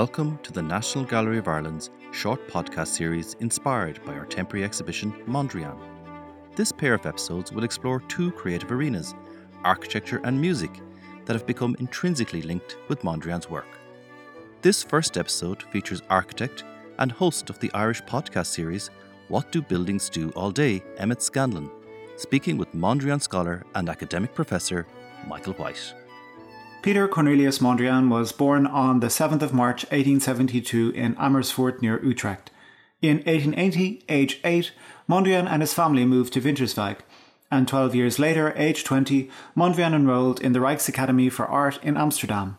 Welcome to the National Gallery of Ireland's short podcast series inspired by our temporary exhibition Mondrian. This pair of episodes will explore two creative arenas, architecture and music, that have become intrinsically linked with Mondrian's work. This first episode features architect and host of the Irish podcast series What Do Buildings Do All Day, Emmett Scanlon, speaking with Mondrian scholar and academic professor Michael White. Peter Cornelius Mondrian was born on the 7th of March 1872 in Amersfoort near Utrecht. In 1880, age 8, Mondrian and his family moved to Winterswijk, and 12 years later, age 20, Mondrian enrolled in the Rijksacademie for Art in Amsterdam.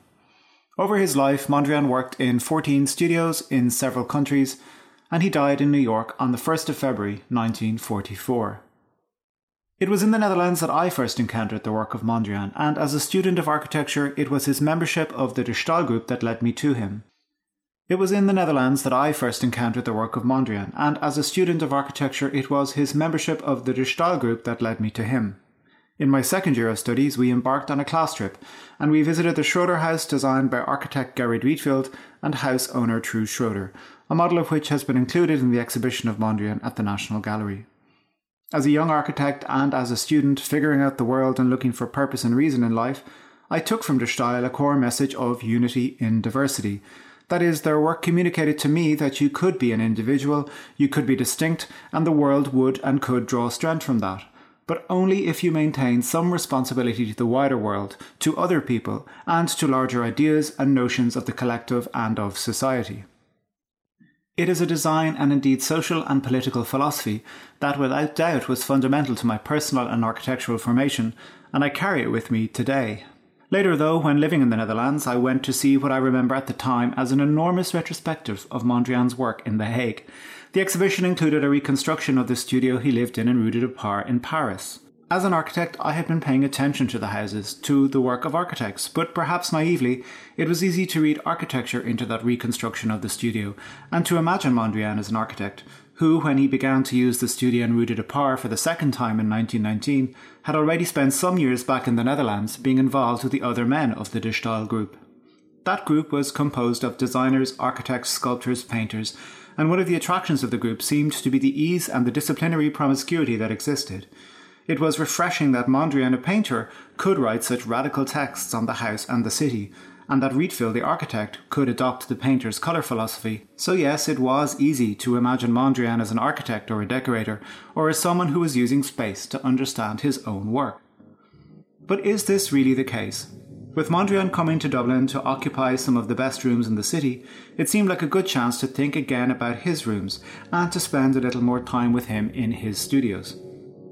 Over his life, Mondrian worked in 14 studios in several countries, and he died in New York on the 1st of February 1944. It was in the Netherlands that I first encountered the work of Mondrian, and as a student of architecture, it was his membership of the De Stijl group that led me to him. It was in the Netherlands that I first encountered the work of Mondrian, and as a student of architecture, it was his membership of the De Stijl group that led me to him. In my second year of studies, we embarked on a class trip, and we visited the Schroeder house designed by architect Gerrit Rietveld and house owner Truus Schroeder, a model of which has been included in the exhibition of Mondrian at the National Gallery. As a young architect and as a student figuring out the world and looking for purpose and reason in life, I took from De Stijl a core message of unity in diversity. That is, their work communicated to me that you could be an individual, you could be distinct, and the world would and could draw strength from that. But only if you maintain some responsibility to the wider world, to other people, and to larger ideas and notions of the collective and of society. It is a design and indeed social and political philosophy that without doubt was fundamental to my personal and architectural formation, and I carry it with me today. Later, though, when living in the Netherlands, I went to see what I remember at the time as an enormous retrospective of Mondrian's work in The Hague. The exhibition included a reconstruction of the studio he lived in in Rue de Par in Paris. As an architect, I had been paying attention to the houses, to the work of architects, but perhaps naively, it was easy to read architecture into that reconstruction of the studio, and to imagine Mondrian as an architect, who, when he began to use the studio in Rue de Par for the second time in 1919, had already spent some years back in the Netherlands being involved with the other men of the De Stijl group. That group was composed of designers, architects, sculptors, painters, and one of the attractions of the group seemed to be the ease and the disciplinary promiscuity that existed. It was refreshing that Mondrian, a painter, could write such radical texts on the house and the city, and that Rietveld, the architect, could adopt the painter's colour philosophy. So, yes, it was easy to imagine Mondrian as an architect or a decorator, or as someone who was using space to understand his own work. But is this really the case? With Mondrian coming to Dublin to occupy some of the best rooms in the city, it seemed like a good chance to think again about his rooms and to spend a little more time with him in his studios.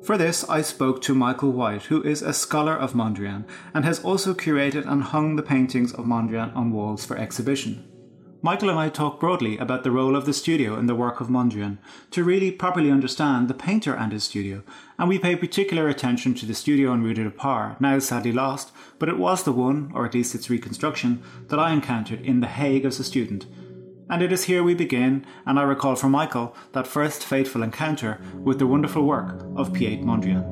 For this, I spoke to Michael White, who is a scholar of Mondrian and has also curated and hung the paintings of Mondrian on walls for exhibition. Michael and I talk broadly about the role of the studio in the work of Mondrian to really properly understand the painter and his studio, and we pay particular attention to the studio in Rue de Par, now sadly lost, but it was the one, or at least its reconstruction, that I encountered in The Hague as a student, and it is here we begin, and I recall from Michael that first fateful encounter with the wonderful work of Piet Mondrian.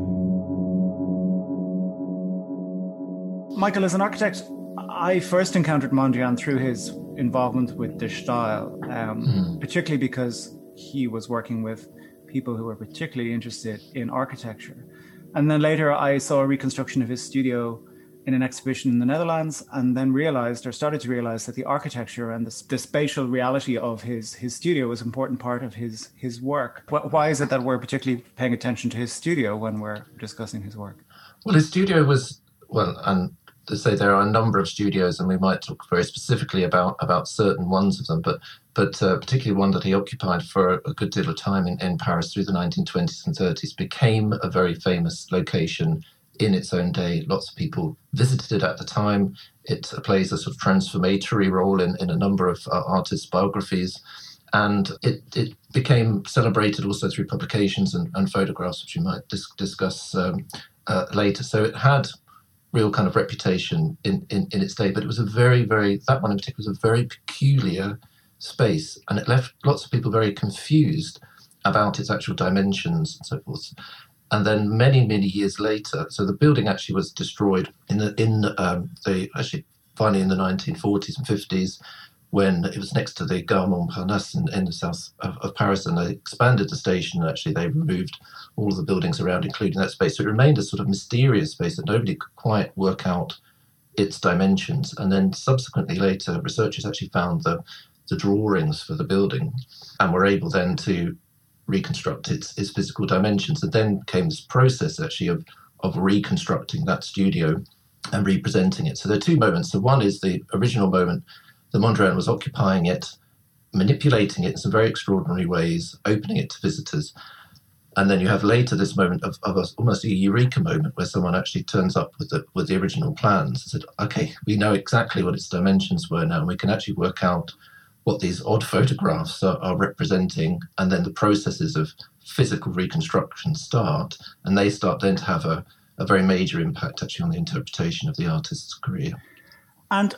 Michael, as an architect, I first encountered Mondrian through his involvement with the Stijl, um, mm. particularly because he was working with people who were particularly interested in architecture. And then later I saw a reconstruction of his studio in an exhibition in the Netherlands, and then realized or started to realize that the architecture and the, the spatial reality of his his studio was an important part of his his work. Why is it that we're particularly paying attention to his studio when we're discussing his work? Well, his studio was well, and to say there are a number of studios, and we might talk very specifically about about certain ones of them, but but uh, particularly one that he occupied for a good deal of time in, in Paris through the 1920s and 30s became a very famous location in its own day. Lots of people visited it at the time. It plays a sort of transformatory role in, in a number of uh, artists' biographies. And it, it became celebrated also through publications and, and photographs, which we might dis- discuss um, uh, later. So it had real kind of reputation in, in, in its day, but it was a very, very, that one in particular was a very peculiar space. And it left lots of people very confused about its actual dimensions and so forth and then many many years later so the building actually was destroyed in the in um, the actually finally in the 1940s and 50s when it was next to the Gare Montparnasse in, in the south of, of, Paris, and they expanded the station. Actually, they removed all of the buildings around, including that space. So it remained a sort of mysterious space that nobody could quite work out its dimensions. And then subsequently, later, researchers actually found the the drawings for the building, and were able then to reconstruct its its physical dimensions. And then came this process actually of of reconstructing that studio and representing it. So there are two moments. So one is the original moment the Mondrian was occupying it, manipulating it in some very extraordinary ways, opening it to visitors. And then you have later this moment of, of a, almost a eureka moment where someone actually turns up with the with the original plans and said, "Okay, we know exactly what its dimensions were now, and we can actually work out what these odd photographs are, are representing." And then the processes of physical reconstruction start, and they start then to have a, a very major impact actually on the interpretation of the artist's career. And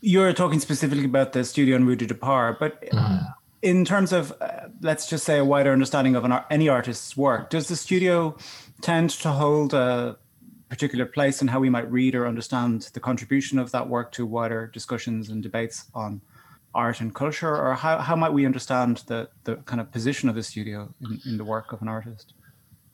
you're talking specifically about the studio in Rue du Départ, but mm. in terms of, uh, let's just say, a wider understanding of an, any artist's work, does the studio tend to hold a particular place in how we might read or understand the contribution of that work to wider discussions and debates on art and culture, or how, how might we understand the, the kind of position of the studio in, in the work of an artist?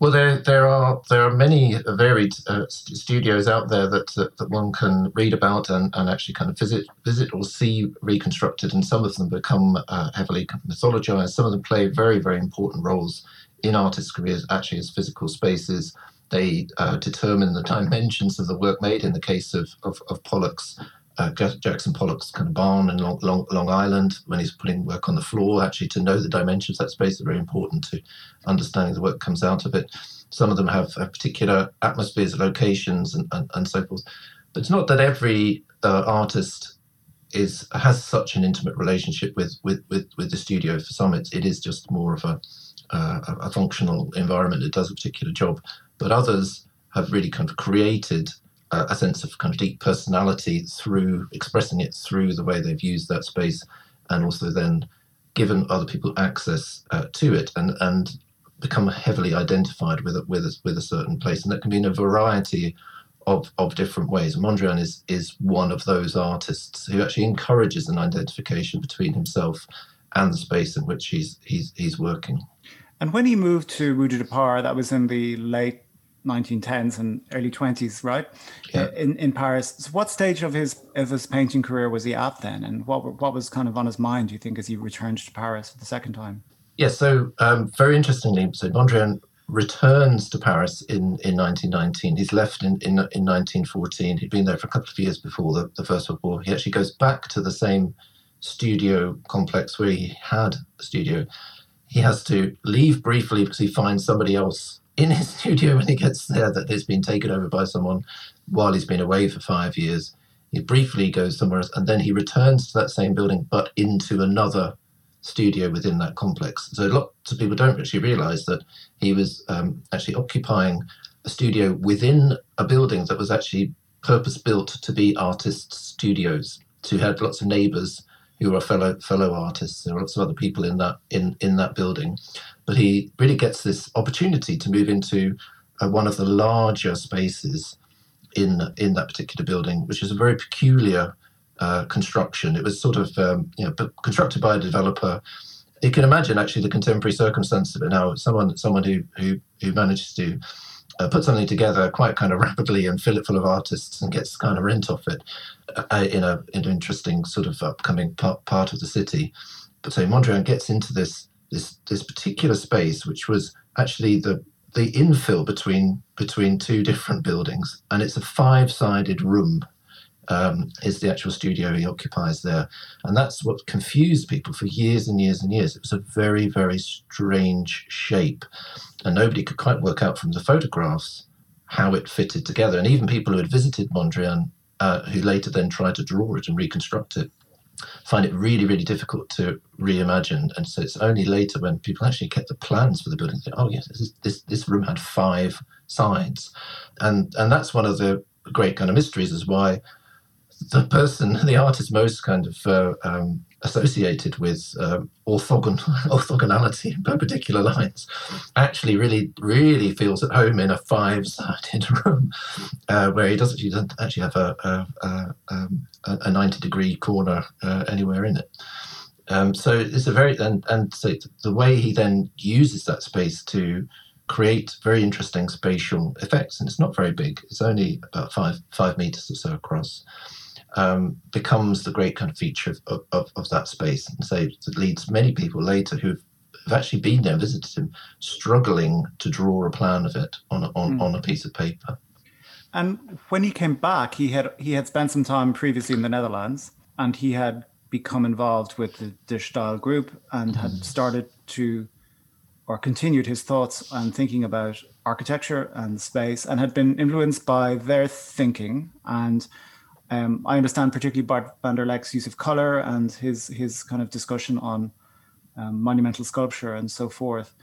Well, there there are there are many varied uh, studios out there that, that, that one can read about and, and actually kind of visit visit or see reconstructed, and some of them become uh, heavily mythologized. Some of them play very very important roles in artists' careers, actually as physical spaces. They uh, determine the dimensions of the work made. In the case of of, of Pollock's uh, Jackson Pollock's kind of barn in Long, Long, Long, Island when he's putting work on the floor. Actually, to know the dimensions of that space is very important to understanding the work comes out of it. Some of them have uh, particular atmospheres, locations, and, and, and, so forth. But it's not that every uh, artist is has such an intimate relationship with with with, with the studio. For some, it's, it is just more of a, uh, a functional environment. It does a particular job. But others have really kind of created a sense of kind of deep personality through expressing it through the way they've used that space, and also then given other people access uh, to it and and become heavily identified with with a, with a certain place, and that can be in a variety of of different ways. Mondrian is is one of those artists who actually encourages an identification between himself and the space in which he's he's he's working. And when he moved to Rue du Départ, that was in the late 1910s and early 20s, right? Yeah. In in Paris. So what stage of his of his painting career was he at then, and what what was kind of on his mind? Do you think as he returned to Paris for the second time? Yes. Yeah, so um, very interestingly, so Mondrian returns to Paris in, in 1919. He's left in, in, in 1914. He'd been there for a couple of years before the, the First World War. He actually goes back to the same studio complex where he had a studio. He has to leave briefly because he finds somebody else in his studio when he gets there that it's been taken over by someone while he's been away for five years. He briefly goes somewhere else and then he returns to that same building but into another studio within that complex. So lots of people don't actually realize that he was um, actually occupying a studio within a building that was actually purpose built to be artists' studios. So you had lots of neighbors who were fellow fellow artists. There are lots of other people in that in in that building, but he really gets this opportunity to move into uh, one of the larger spaces in in that particular building, which is a very peculiar uh, construction. It was sort of um, you know constructed by a developer. You can imagine actually the contemporary circumstances of it now. Someone someone who who who manages to uh, put something together quite kind of rapidly and fill it full of artists and gets kind of rent off it uh, in, a, in an interesting sort of upcoming part, part of the city. But so Mondrian gets into this this this particular space, which was actually the the infill between between two different buildings, and it's a five sided room. Um, is the actual studio he occupies there, and that's what confused people for years and years and years. It was a very very strange shape, and nobody could quite work out from the photographs how it fitted together. And even people who had visited Mondrian, uh, who later then tried to draw it and reconstruct it, find it really, really difficult to reimagine. And so it's only later when people actually get the plans for the building, think, oh yes, this, this, this room had five sides, and and that's one of the great kind of mysteries is why the person, the artist most kind of uh, um, associated with um, orthogon orthogonality perpendicular lines, actually really really feels at home in a five-sided room uh, where he doesn't he doesn't actually have a a, a, um, a ninety degree corner uh, anywhere in it. Um, so it's a very and and so the way he then uses that space to create very interesting spatial effects, and it's not very big. It's only about five five meters or so across um, becomes the great kind of feature of, of, of that space. And so it leads many people later who've, have actually been there, visited him, struggling to draw a plan of it on a, on, mm. on a piece of paper. And when he came back, he had he had spent some time previously in the Netherlands, and he had become involved with the De Stijl group and had mm. started to, or continued his thoughts and thinking about architecture and space, and had been influenced by their thinking and um, I understand particularly Bart van der Leck's use of color and his his kind of discussion on um, monumental sculpture and so forth.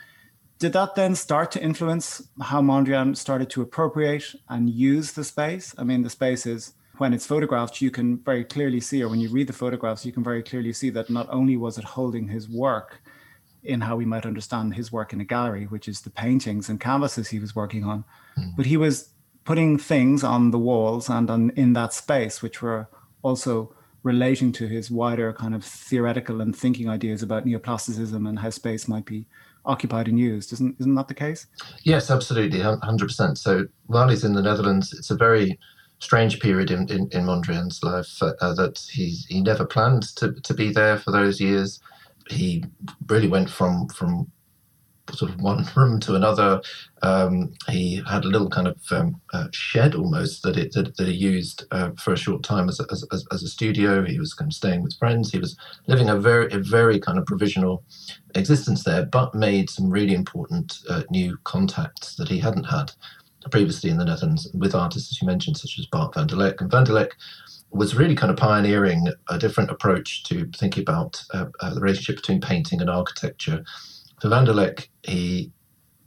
Did that then start to influence how Mondrian started to appropriate and use the space? I mean, the space is when it's photographed, you can very clearly see, or when you read the photographs, you can very clearly see that not only was it holding his work in how we might understand his work in a gallery, which is the paintings and canvases he was working on, mm. but he was putting things on the walls and on in that space, which were also relating to his wider kind of theoretical and thinking ideas about neoplasticism and how space might be occupied and used. Isn't isn't that the case? Yes, absolutely, hundred percent. So while he's in the Netherlands, it's a very strange period in, in, in Mondrian's life uh, that he he never planned to, to be there for those years. He really went from from sort of one room to another. Um, he had a little kind of um, uh, shed almost that it that, that he used uh, for a short time as a, as, as a studio. He was kind of staying with friends. He was living a very a very kind of provisional existence there, but made some really important uh, new contacts that he hadn't had previously in the Netherlands with artists, as you mentioned, such as Bart van der Leck. And van der Leck was really kind of pioneering a different approach to thinking about uh, uh, the relationship between painting and architecture for van der Leck, he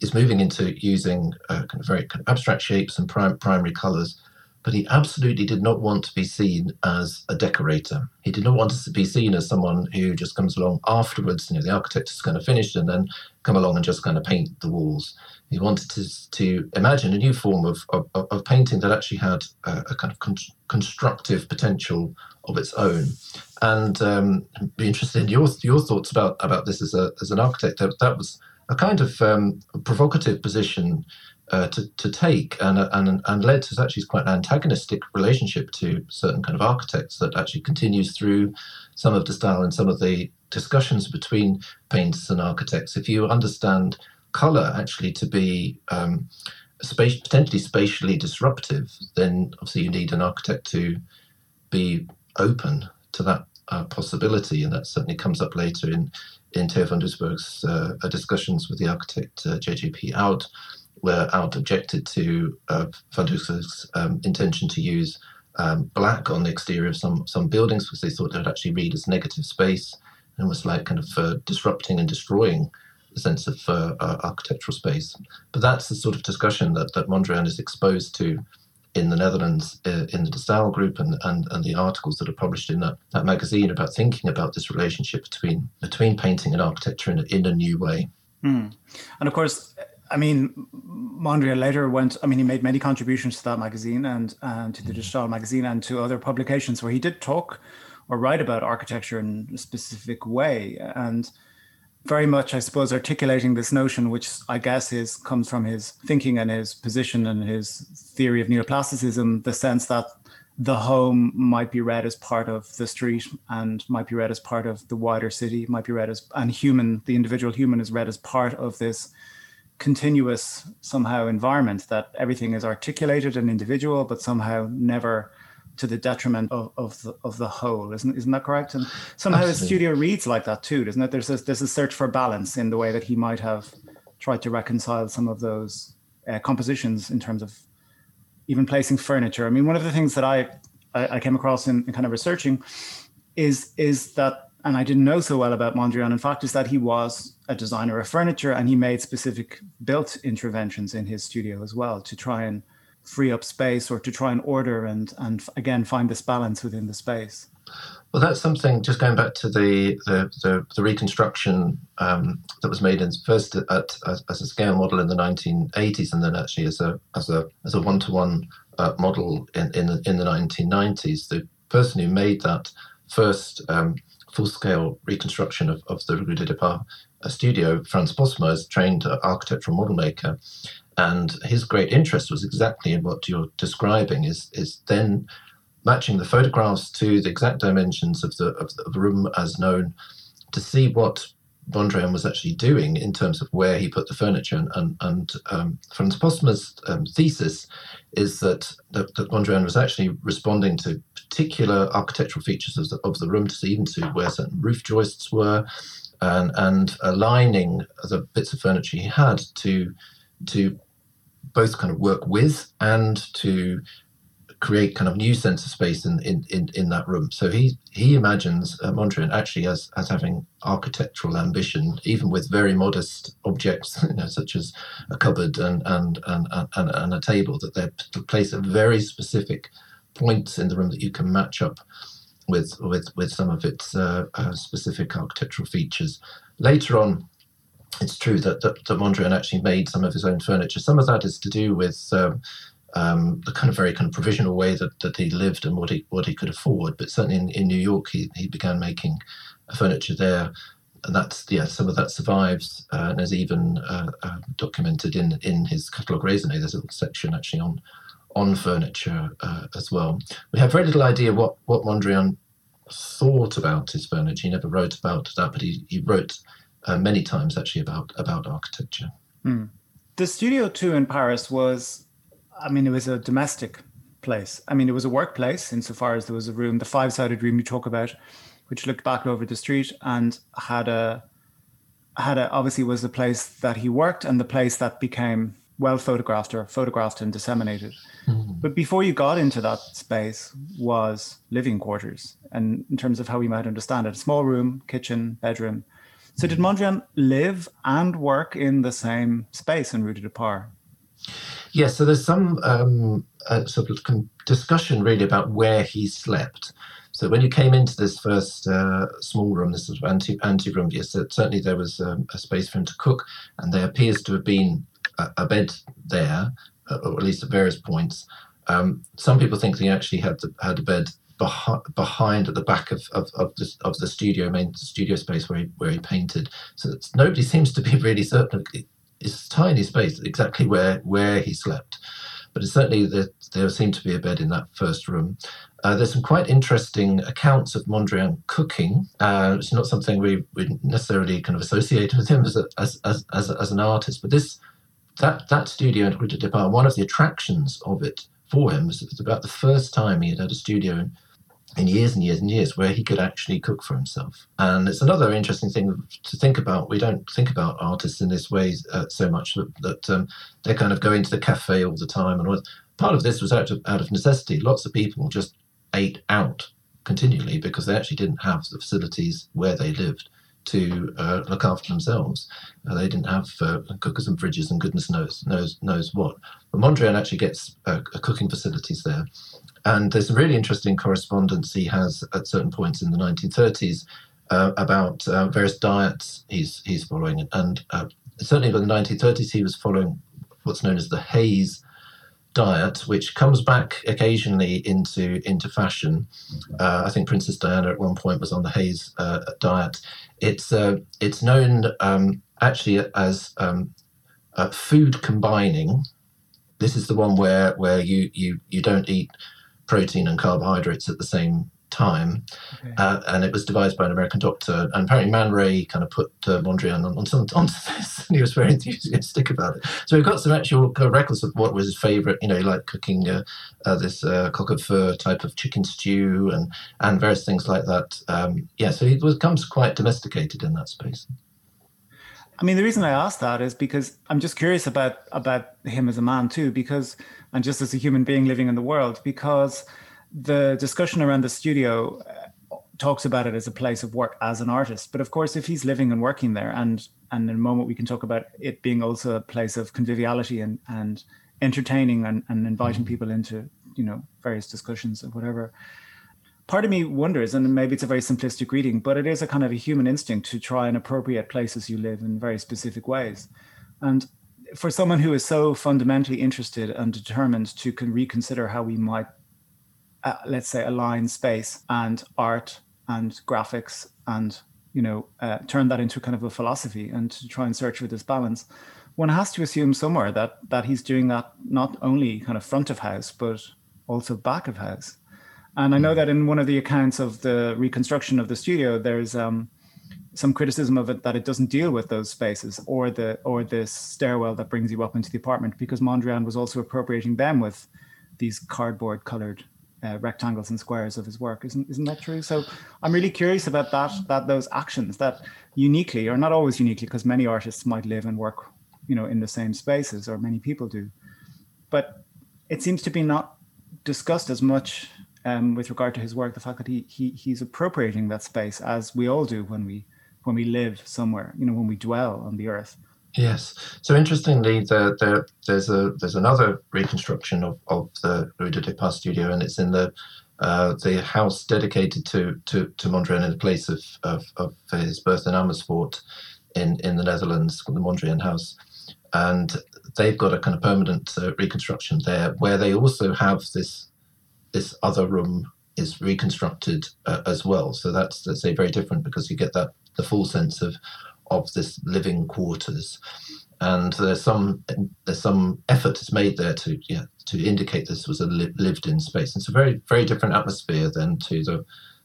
is moving into using uh, kind of very kind of abstract shapes and prim- primary colors, but he absolutely did not want to be seen as a decorator. He did not want to be seen as someone who just comes along afterwards. You know, the architect is kind of finished and then come along and just kind of paint the walls. He wanted to, to imagine a new form of, of, of painting that actually had a, a kind of con- constructive potential of its own. And um, be interested in your your thoughts about about this as a as an architect. That, that was a kind of um, provocative position uh, to, take and, and, and led to actually quite an antagonistic relationship to certain kind of architects that actually continues through some of the style and some of the discussions between painters and architects. If you understand color actually to be um, space, potentially spatially disruptive, then obviously you need an architect to be open to that uh, possibility, and that certainly comes up later in in Theo van Doesburg's uh, discussions with the architect uh, JJP Oud, where Oud objected to uh, van Doesburg's um, intention to use um, black on the exterior of some some buildings because they thought it would actually read as negative space and was like kind of uh, disrupting and destroying the sense of uh, uh, architectural space. But that's the sort of discussion that, that Mondrian is exposed to in the Netherlands uh, in the De Stijl group and, and, and the articles that are published in that, that magazine about thinking about this relationship between between painting and architecture in a, in a new way. Mm. And of course, I mean, Mondrian later went, I mean, he made many contributions to that magazine and, and to the mm-hmm. De Stijl magazine and to other publications where he did talk or write about architecture in a specific way. And very much, I suppose, articulating this notion, which I guess is comes from his thinking and his position and his theory of neoplasticism, the sense that the home might be read as part of the street and might be read as part of the wider city, might be read as and human, the individual human is read as part of this continuous somehow environment that everything is articulated and individual, but somehow never to the detriment of, of the of the whole, isn't isn't that correct? And somehow Absolutely. the studio reads like that too, doesn't it? There's a, there's a search for balance in the way that he might have tried to reconcile some of those uh, compositions in terms of even placing furniture. I mean, one of the things that I I, I came across in, in, kind of researching is is that, and I didn't know so well about Mondrian. In fact, is that he was a designer of furniture and he made specific built interventions in his studio as well to try and free up space or to try and order and and again find this balance within the space. Well, that's something. Just going back to the the, the, the reconstruction um, that was made in first at, at, as a scale model in the 1980s, and then actually as a as a as a one to one model in in the, in the 1990s. The person who made that first um, full scale reconstruction of, of the Rue de Départ studio, Frans Postma, is trained architectural model maker, and his great interest was exactly in what you're describing. Is is then matching the photographs to the exact dimensions of the, of the room as known to see what Mondrian was actually doing in terms of where he put the furniture. And, and, and um, Frans Postma's um, thesis is that, that, that was actually responding to particular architectural features of the, of the room, to see even to where certain roof joists were, and, and aligning the bits of furniture he had to, to both kind of work with and to create kind of new sense of space in in, in, in that room. So he he imagines uh, Mondrian actually as as having architectural ambition, even with very modest objects, you know, such as a cupboard and and and and, and a table, that they place a very specific points in the room that you can match up with with with some of its uh, uh, specific architectural features. Later on, it's true that, that, that Mondrian actually made some of his own furniture. Some of that is to do with um, um, the kind of very kind of provisional way that, that he lived and what he what he could afford. But certainly in, in New York, he, he began making furniture there, and that's yeah some of that survives uh, and is even uh, uh, documented in in his catalogue raisonné. There's a little section actually on on furniture uh, as well. We have very little idea what what Mondrian thought about his furniture. He never wrote about that, but he, he wrote uh, many times actually about about architecture. Hmm. The studio too in Paris was I mean, it was a domestic place. I mean, it was a workplace insofar as there was a room, the five sided room you talk about, which looked back over the street and had a had a obviously was the place that he worked and the place that became well photographed or photographed and disseminated. Mm-hmm. But before you got into that space was living quarters, and in terms of how we might understand it, small room, kitchen, bedroom. So did Mondrian live and work in the same space in Rue de Départ? Yes, so there's some um, uh, sort of discussion really about where he slept. So when you came into this first uh, small room, this sort of anti anti room, yes, certainly there was um, a space for him to cook, and there appears to have been a, bed there, uh, or at least at various points. Um, some people think he actually had the, had a bed behind, at the back of of, of, the, of the studio main studio space where he where he painted. So nobody seems to be really certain it's a tiny space, exactly where where he slept. But it's certainly there, there seemed to be a bed in that first room. Uh, there's some quite interesting accounts of Mondrian cooking. Uh, it's not something we we necessarily kind of associate with him as, a, as, as, as, as, an artist, but this that that studio in Rue de Départ, one of the attractions of it for him was, it was about the first time he had had a studio in in years and years and years where he could actually cook for himself. And it's another interesting thing to think about. We don't think about artists in this way uh, so much that, um, they're kind of going to the cafe all the time. And part of this was out of, out of necessity. Lots of people just ate out continually because they actually didn't have the facilities where they lived to uh, look after themselves. Uh, they didn't have uh, cookers and fridges and goodness knows knows knows what. But Mondrian actually gets uh, cooking facilities there, and there's a really interesting correspondence he has at certain points in the 1930s uh, about uh, various diets he's he's following, and certainly in the 1930s he was following what's known as the Hay's diet, which comes back occasionally into into fashion. Uh, I think Princess Diana at one point was on the Hay's uh, diet. It's uh, it's known um, actually as um, food combining. This is the one where where you you you don't eat protein and carbohydrates at the same time. Okay. Uh, and it was devised by an American doctor. And apparently, Man Ray kind of put uh, Mondrian on, on some, onto this, and he was very enthusiastic about it. So we've got some actual uh, records of what was his favorite, you know, like cooking uh, uh, this uh, coq au feu type of chicken stew and, and various things like that. Um, yeah, so he becomes quite domesticated in that space. I mean, the reason I ask that is because I'm just curious about about him as a man too, because and just as a human being living in the world, because the discussion around the studio uh, talks about it as a place of work as an artist. But of course, if he's living and working there, and and in a moment we can talk about it being also a place of conviviality and and entertaining and, and inviting people into you know various discussions or whatever. Part of me wonders and maybe it's a very simplistic reading but it is a kind of a human instinct to try and appropriate places you live in very specific ways. And for someone who is so fundamentally interested and determined to reconsider how we might uh, let's say align space and art and graphics and you know uh, turn that into kind of a philosophy and to try and search for this balance one has to assume somewhere that that he's doing that not only kind of front of house but also back of house and i know hmm. that in one of the accounts of the reconstruction of the studio there's um, some criticism of it that it doesn't deal with those spaces or the or this stairwell that brings you up into the apartment because Mondrian was also appropriating them with these cardboard colored uh, rectangles and squares of his work. Isn't isn't that true? So I'm really curious about that that those actions that uniquely or not always uniquely because many artists might live and work you know in the same spaces or many people do, but it seems to be not discussed as much um, with regard to his work. The fact that he he he's appropriating that space as we all do when we when we live somewhere, you know, when we dwell on the earth. Yes. So interestingly, there, there there's a there's another reconstruction of, of the Rue de Pas studio, and it's in the uh, the house dedicated to to, to Mondrian in the place of, of, of his birth in Amersfoort in, in the Netherlands, the Mondrian House. And they've got a kind of permanent uh, reconstruction there, where they also have this this other room is reconstructed uh, as well. So that's let's say very different because you get that the full sense of of this living quarters. And there's some there's some effort is made there to yeah, to indicate this was a li- lived in space. It's a very very different atmosphere than to the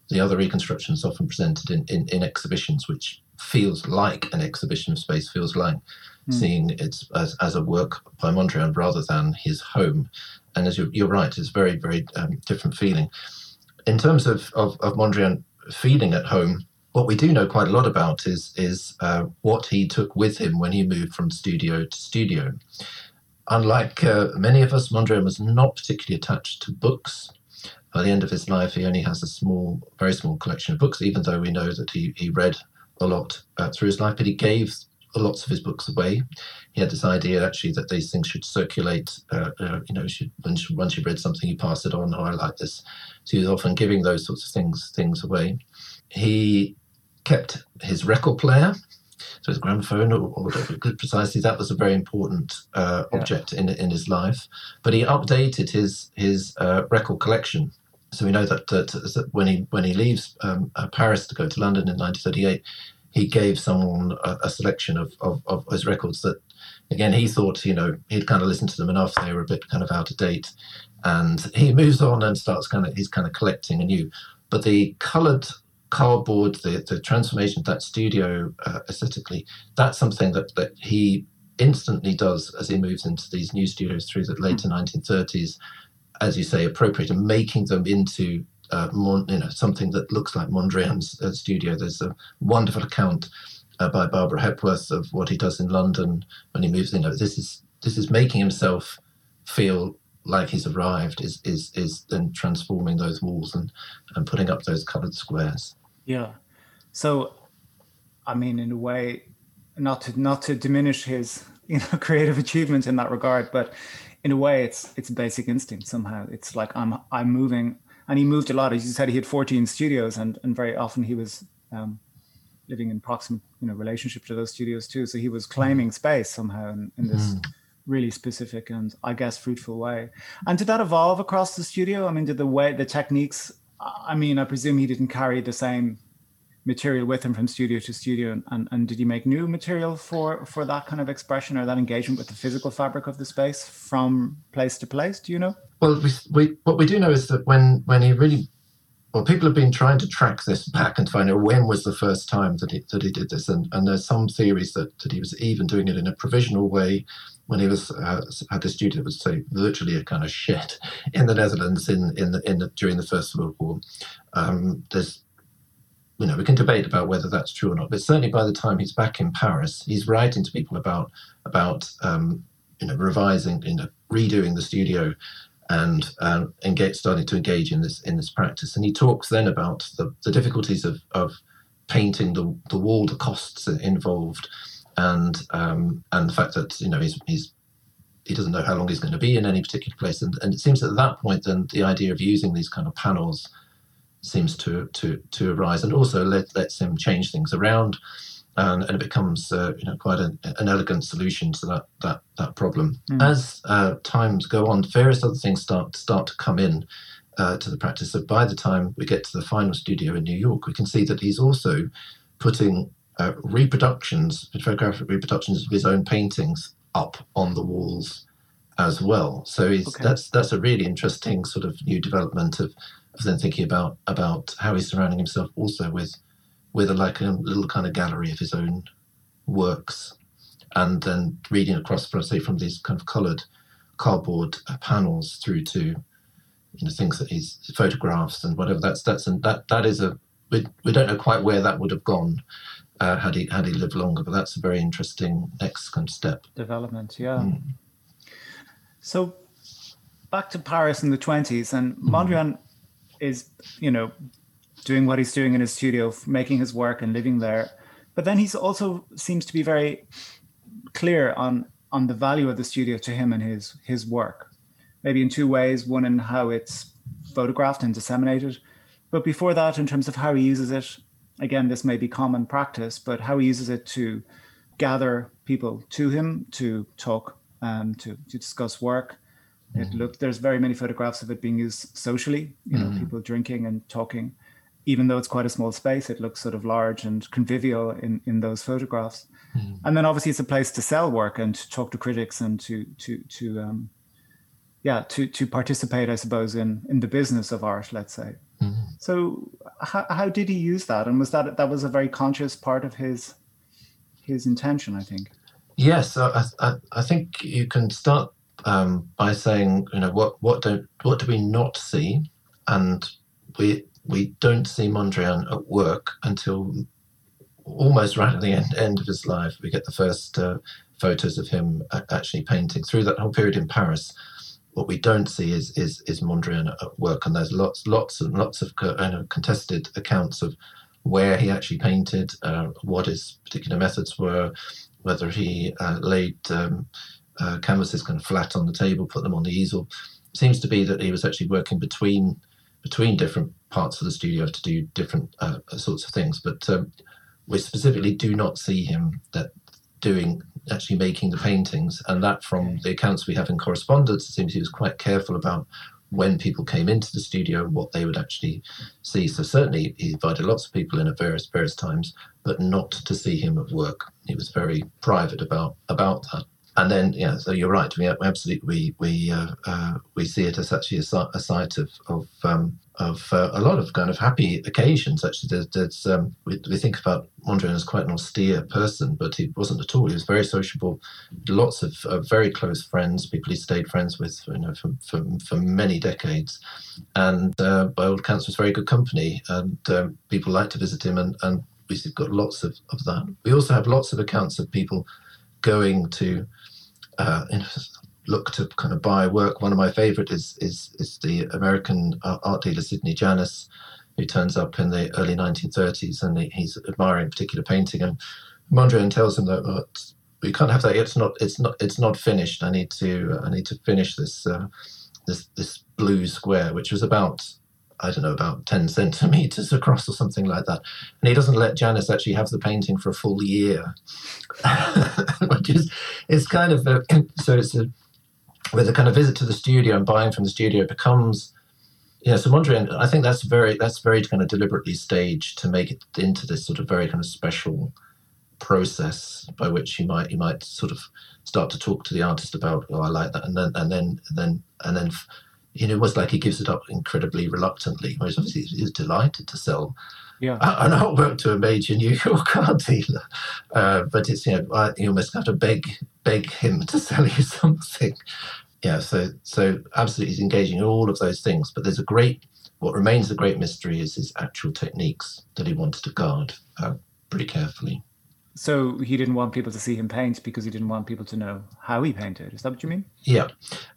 the other reconstructions often presented in, in, in exhibitions, which feels like an exhibition of space, feels like mm. seeing it as, as a work by Mondrian rather than his home. And as you're, you're right, it's very, very um, different feeling. In terms of, of, of Mondrian feeling at home, what we do know quite a lot about is is uh, what he took with him when he moved from studio to studio. Unlike uh, many of us, Mondrian was not particularly attached to books. By the end of his life, he only has a small, very small collection of books, even though we know that he, he read a lot uh, through his life, but he gave lots of his books away. He had this idea actually that these things should circulate. Uh, uh, you know, should, once you read something, you pass it on. Oh, I like this. So he was often giving those sorts of things things away. He kept his record player, so his gramophone or, or. Precisely, that was a very important uh, object yeah. in in his life. But he updated his his uh, record collection. So we know that, that when he when he leaves um, uh, Paris to go to London in 1938, he gave someone a, a selection of, of, of his records that again he thought you know he'd kind of listened to them enough they were a bit kind of out of date and he moves on and starts kind of he's kind of collecting anew but the colored cardboard, the, the transformation of that studio uh, aesthetically, that's something that, that he instantly does as he moves into these new studios through the later mm. 1930s, as you say, appropriate and making them into uh, Mon, you know something that looks like Mondrian's uh, studio. There's a wonderful account uh, by Barbara Hepworth of what he does in London when he moves in. You know, this is this is making himself feel like he's arrived is is is then transforming those walls and and putting up those coloured squares. Yeah. So, I mean, in a way, not to not to diminish his you know creative achievement in that regard, but in a way, it's it's a basic instinct somehow. It's like I'm I'm moving, and he moved a lot. As you said, he had 14 studios, and and very often he was. Um, living in proximate you know relationship to those studios too so he was claiming space somehow in, in this mm really specific and I guess fruitful way. And did that evolve across the studio? I mean, did the way the techniques? I mean, I presume he didn't carry the same material with him from studio to studio and, and, did he make new material for for that kind of expression or that engagement with the physical fabric of the space from place to place do you know well we, we what we do know is that when when he really well, people have been trying to track this back and find out when was the first time that he, that he did this. And, and there's some theories that, that he was even doing it in a provisional way when he was uh, had the studio was say virtually a kind of shed in the Netherlands in in the, in the, during the First World War. Um, there's you know we can debate about whether that's true or not, but certainly by the time he's back in Paris, he's writing to people about about um, you know revising, you know redoing the studio and uh, engage, starting to engage in this in this practice. And he talks then about the, the difficulties of, of painting the, the wall, the costs involved, and um, and the fact that you know he's he's he doesn't know how long he's going to be in any particular place. And, and it seems at that point, then the idea of using these kind of panels seems to to to arise, and also let, lets him change things around, and, and it becomes uh, you know quite an, an elegant solution to that that that problem. Mm. As uh, times go on, various other things start start to come in. Uh, to the practice. So by the time we get to the final studio in New York, we can see that he's also putting uh, reproductions, photographic reproductions of his own paintings up on the walls as well. So okay. that's that's a really interesting sort of new development of, of then thinking about about how he's surrounding himself also with with a, like a little kind of gallery of his own works, and then reading across, from, say, from these kind of coloured cardboard panels through to you know things that he's photographs and whatever. That's that's and that that is a we, we don't know quite where that would have gone uh, had he had he lived longer, but that's a very interesting next kind of step development. Yeah. Mm. So back to Paris in the twenties, and hmm. Mondrian mm. is you know doing what he's doing in his studio, making his work and living there. But then he's also seems to be very clear on on the value of the studio to him and his his work. Maybe in two ways: one in how it's photographed and disseminated, but before that, in terms of how he uses it. Again, this may be common practice, but how he uses it to gather people to him to talk um, to to discuss work. It mm-hmm. look there's very many photographs of it being used socially. You know, mm. people drinking and talking even though it's quite a small space, it looks sort of large and convivial in, in those photographs. Mm. And then obviously it's a place to sell work and to talk to critics and to to to um, yeah to to participate, I suppose, in in the business of art. Let's say. Mm. So how how did he use that? And was that that was a very conscious part of his his intention? I think. Yes, I I, I think you can start um, by saying you know what what don't what do we not see, and we we don't see Mondrian at work until almost right at the end, end of his life. We get the first uh, photos of him actually painting through that whole period in Paris. What we don't see is is, is Mondrian at work, and there's lots lots and lots of contested accounts of where he actually painted, uh, what his particular methods were, whether he uh, laid um, uh, canvases kind of flat on the table, put them on the easel. It seems to be that he was actually working between between different parts of the studio to do different uh, sorts of things. But um, we specifically do not see him that doing actually making the paintings, and that from the accounts we have in correspondence, it seems he was quite careful about when people came into the studio and what they would actually see. So certainly he invited lots of people in at various various times, but not to see him at work. He was very private about about that and then yeah, so you're right. We absolutely we we uh, uh, we see it as actually a, a site of of um, of uh, a lot of kind of happy occasions. Actually, there's, there's um, we, we, think about Mondrian as quite an austere person, but he wasn't at all. He was very sociable, lots of very close friends, people he stayed friends with, you know, for for, for many decades, and uh, by all accounts was very good company, and um, people liked to visit him, and and we've got lots of, of that. We also have lots of accounts of people going to uh, look to kind of buy work. One of my favorite is is is the American art dealer Sidney Janis, who turns up in the early 1930s and he's admiring a particular painting, and Mondrian tells him that oh, we can't have that. It's not it's not it's not finished. I need to I need to finish this uh, this this blue square, which was about I don't know, about 10 centimeters across or something like that. And he doesn't let Janis actually have the painting for a full year, which is, is kind of, a, so it's a, with a kind of visit to the studio and buying from the studio, becomes, yeah, know, so Mondrian, I think that's very, that's very kind of deliberately staged to make it into this sort of very kind of special process by which you might, you might sort of start to talk to the artist about, oh, I like that. And then, and then, and then, and then, you know, it was like he gives it up incredibly reluctantly. Whereas obviously he's delighted to sell yeah. an artwork to a major New York art dealer. Uh, but it's, you know, you almost have to beg beg him to sell you something. Yeah, so so absolutely he's engaging in all of those things. But there's a great, what remains a great mystery is his actual techniques that he wanted to guard uh, pretty carefully. So he didn't want people to see him paint because he didn't want people to know how he painted. Is that what you mean? Yeah.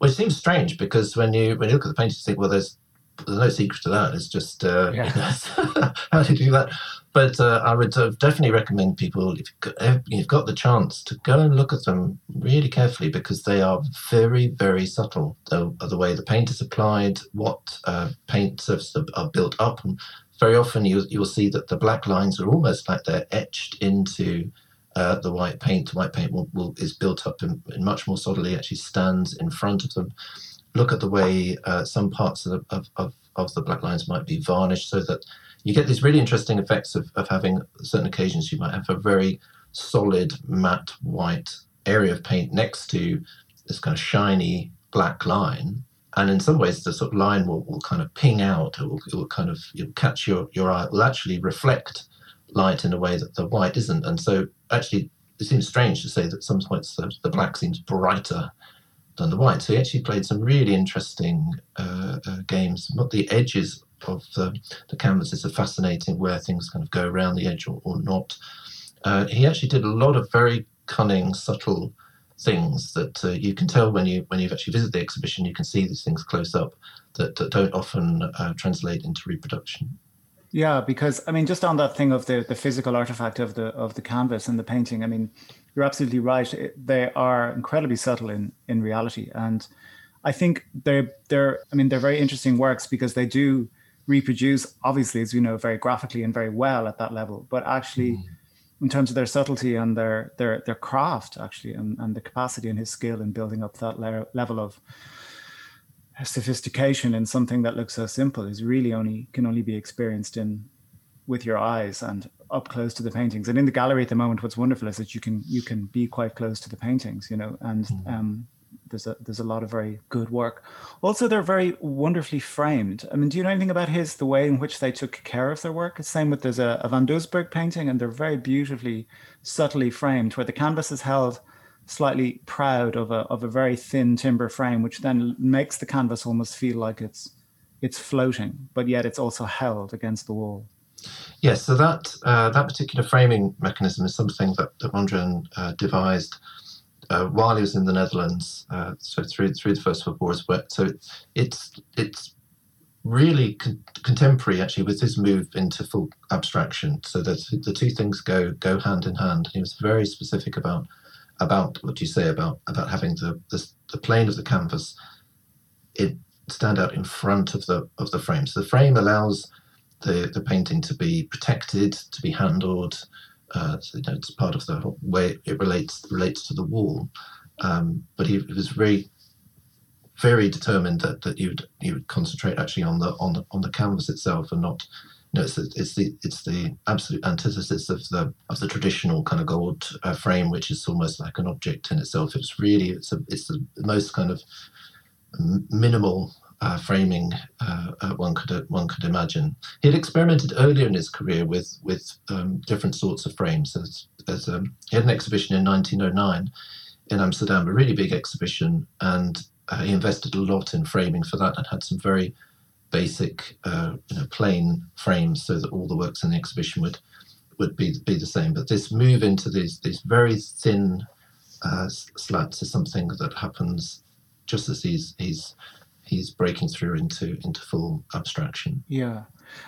Well, it seems strange because when you when you look at the paintings, you think, well, there's there's no secret to that. It's just uh, yeah. how you do that? But uh, I would uh, definitely recommend people if you've got the chance to go and look at them really carefully because they are very, very subtle. The, the way the paint is applied, what uh, paint surfaces are, built up, and very often you you'll see that the black lines are almost like they're etched into uh, the white paint. The white paint will, will, is built up in, in, much more solidly. Actually, stands in front of them. Look at the way uh, some parts of, the, of, of, of the black lines might be varnished, so that you get these really interesting effects of, of having certain occasions you might have a very solid matte white area of paint next to this kind of shiny black line. And in some ways the sort of line will, will kind of ping out it will, it will kind of catch your, your eye it will actually reflect light in a way that the white isn't. And so actually it seems strange to say that sometimes the, the black seems brighter than the white so he actually played some really interesting uh, uh, games Not the edges of the, the canvases are fascinating where things kind of go around the edge or, or not. Uh, he actually did a lot of very cunning, subtle things that uh, you can tell when you when you've actually visited the exhibition. You can see these things close up that, that don't often uh, translate into reproduction. Yeah, because I mean, just on that thing of the the physical artifact of the of the canvas and the painting. I mean, you're absolutely right. They are incredibly subtle in in reality, and I think they're they're. I mean, they're very interesting works because they do reproduce, obviously, as we know, very graphically and very well at that level. But actually, mm. in terms of their subtlety and their their their craft, actually, and, and the capacity and his skill in building up that le- level of sophistication in something that looks so simple is really only can only be experienced in with your eyes and up close to the paintings. And in the gallery at the moment, what's wonderful is that you can you can be quite close to the paintings, you know, and mm. um, there's a there's a lot of very good work. Also, they're very wonderfully framed. I mean, do you know anything about his the way in which they took care of their work? The same with there's a, a Van Doesburg painting, and they're very beautifully, subtly framed, where the canvas is held slightly proud of a of a very thin timber frame, which then makes the canvas almost feel like it's it's floating, but yet it's also held against the wall. Yes, so that uh, that particular framing mechanism is something that, that Mondrian uh, devised uh, while he was in the Netherlands, uh, so through through the First World War. So it's it's really con- contemporary actually with his move into full abstraction. So that the two things go go hand in hand. He was very specific about about what you say about about having the the, the plane of the canvas it stand out in front of the of the frame. So the frame allows the the painting to be protected, to be handled, uh, so, you know, it's part of the way it relates relates to the wall. Um, but he, he, was very, very determined that, that you would you would concentrate actually on the on the on the canvas itself and not. You know, it's, the, it's the it's the absolute antithesis of the of the traditional kind of gold uh, frame, which is almost like an object in itself. It's really it's a, it's the most kind of minimal uh, framing uh, uh, one could one could imagine. He had experimented earlier in his career with with um, different sorts of frames. As, as um, he had an exhibition in 1909 in Amsterdam, a really big exhibition, and uh, he invested a lot in framing for that, and had some very basic, uh, you know, plain frames, so that all the works in the exhibition would would be be the same. But this move into these these very thin uh, slats is something that happens just as he's he's he's breaking through into into full abstraction. Yeah,